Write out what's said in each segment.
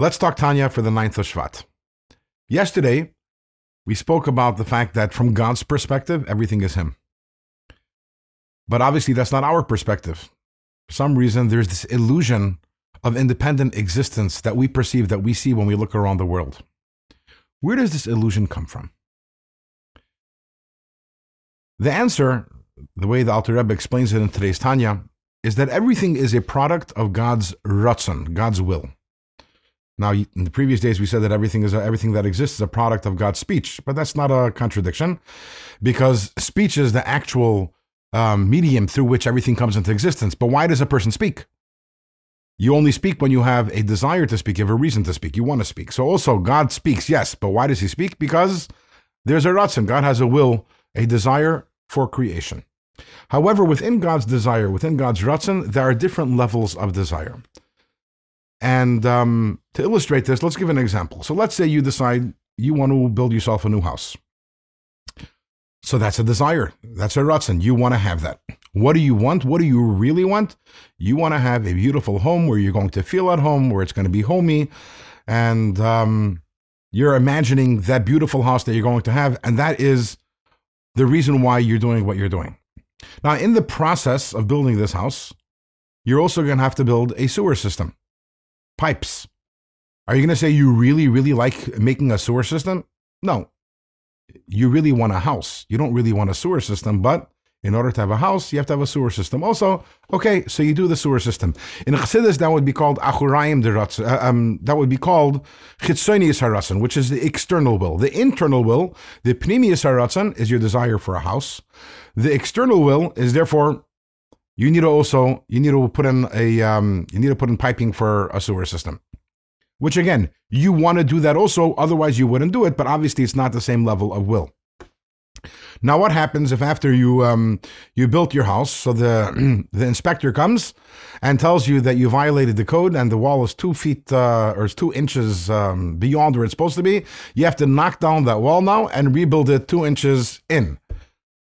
Let's talk Tanya for the ninth of Shvat. Yesterday, we spoke about the fact that from God's perspective, everything is Him. But obviously, that's not our perspective. For some reason, there's this illusion of independent existence that we perceive, that we see when we look around the world. Where does this illusion come from? The answer, the way the Alter Rebbe explains it in today's Tanya, is that everything is a product of God's ratzon, God's will. Now, in the previous days, we said that everything is everything that exists is a product of God's speech, but that's not a contradiction, because speech is the actual um, medium through which everything comes into existence. But why does a person speak? You only speak when you have a desire to speak, you have a reason to speak, you want to speak. So also, God speaks, yes, but why does He speak? Because there's a ratzon. God has a will, a desire for creation. However, within God's desire, within God's ratzon, there are different levels of desire. And um, to illustrate this, let's give an example. So let's say you decide you want to build yourself a new house. So that's a desire. That's a ratzon. You want to have that. What do you want? What do you really want? You want to have a beautiful home where you're going to feel at home, where it's going to be homey, and um, you're imagining that beautiful house that you're going to have, and that is the reason why you're doing what you're doing. Now, in the process of building this house, you're also going to have to build a sewer system pipes. Are you going to say you really, really like making a sewer system? No. You really want a house. You don't really want a sewer system, but in order to have a house, you have to have a sewer system. Also, okay, so you do the sewer system. In Chassidus, that would be called Achurayim. Uh, um, that would be called Chitzonius haratzon, which is the external will. The internal will, the Pnimius haratzon, is your desire for a house. The external will is therefore you need to also you need to put in a um, you need to put in piping for a sewer system which again you want to do that also otherwise you wouldn't do it but obviously it's not the same level of will. Now what happens if after you um, you built your house so the the inspector comes and tells you that you violated the code and the wall is two feet uh, or two inches um, beyond where it's supposed to be you have to knock down that wall now and rebuild it two inches in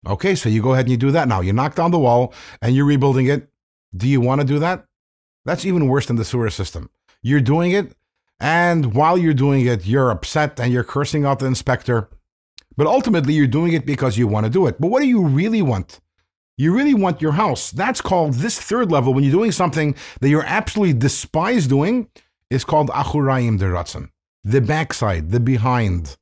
Okay, so you go ahead and you do that now. You knock down the wall and you're rebuilding it. Do you want to do that? That's even worse than the sewer system. You're doing it, and while you're doing it, you're upset and you're cursing out the inspector. But ultimately, you're doing it because you want to do it. But what do you really want? You really want your house. That's called this third level. When you're doing something that you're absolutely despise doing, It's called achurayim deratzon, the backside, the behind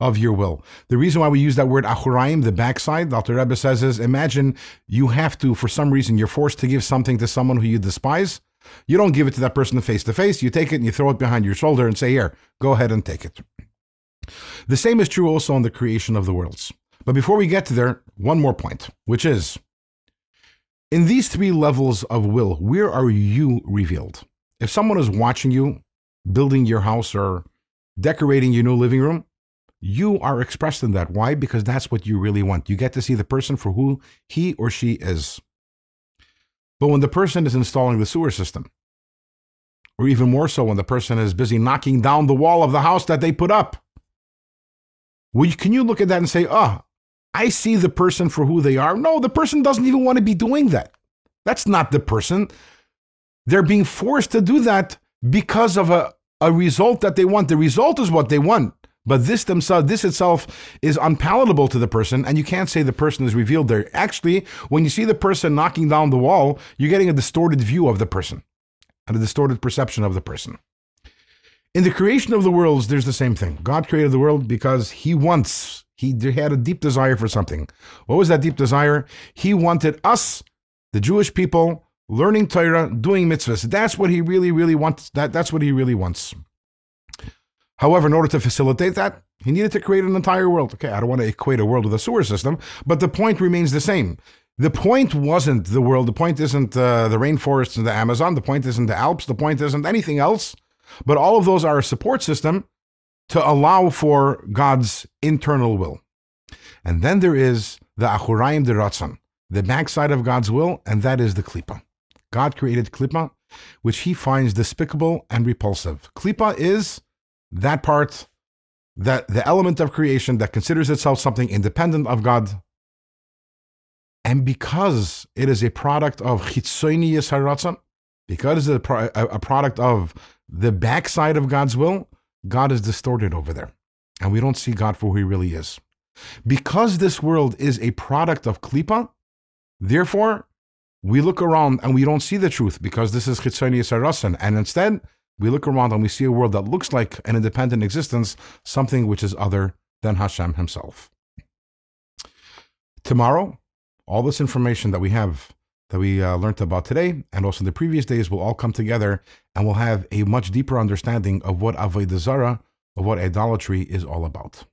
of your will. The reason why we use that word achuraim, the backside, the Rebbe says is imagine you have to, for some reason, you're forced to give something to someone who you despise. You don't give it to that person face to face. You take it and you throw it behind your shoulder and say, Here, go ahead and take it. The same is true also on the creation of the worlds. But before we get to there, one more point, which is in these three levels of will, where are you revealed? If someone is watching you building your house or decorating your new living room, you are expressed in that. Why? Because that's what you really want. You get to see the person for who he or she is. But when the person is installing the sewer system, or even more so when the person is busy knocking down the wall of the house that they put up, well, can you look at that and say, oh, I see the person for who they are? No, the person doesn't even want to be doing that. That's not the person. They're being forced to do that because of a, a result that they want. The result is what they want. But this themselves, this itself is unpalatable to the person, and you can't say the person is revealed there. Actually, when you see the person knocking down the wall, you're getting a distorted view of the person and a distorted perception of the person. In the creation of the worlds, there's the same thing. God created the world because He wants, He had a deep desire for something. What was that deep desire? He wanted us, the Jewish people, learning Torah, doing mitzvahs. That's what He really, really wants. That, that's what He really wants. However, in order to facilitate that, he needed to create an entire world. Okay, I don't want to equate a world with a sewer system, but the point remains the same. The point wasn't the world. The point isn't uh, the rainforests and the Amazon. The point isn't the Alps. The point isn't anything else. But all of those are a support system to allow for God's internal will. And then there is the Achurayim de Ratzon, the backside of God's will, and that is the Klippa. God created Klippa, which he finds despicable and repulsive. Klippa is that part, that the element of creation that considers itself something independent of God, and because it is a product of chitzonius haratzon, because it's a, a, product of the backside of God's will, God is distorted over there. And we don't see God for who he really is. Because this world is a product of klipa, therefore, we look around and we don't see the truth because this is chitzonius haratzon. And instead, we look around and we see a world that looks like an independent existence, something which is other than Hashem himself. Tomorrow, all this information that we have that we uh, learned about today and also the previous days will all come together and we'll have a much deeper understanding of what Avodah Zarah, of what idolatry is all about.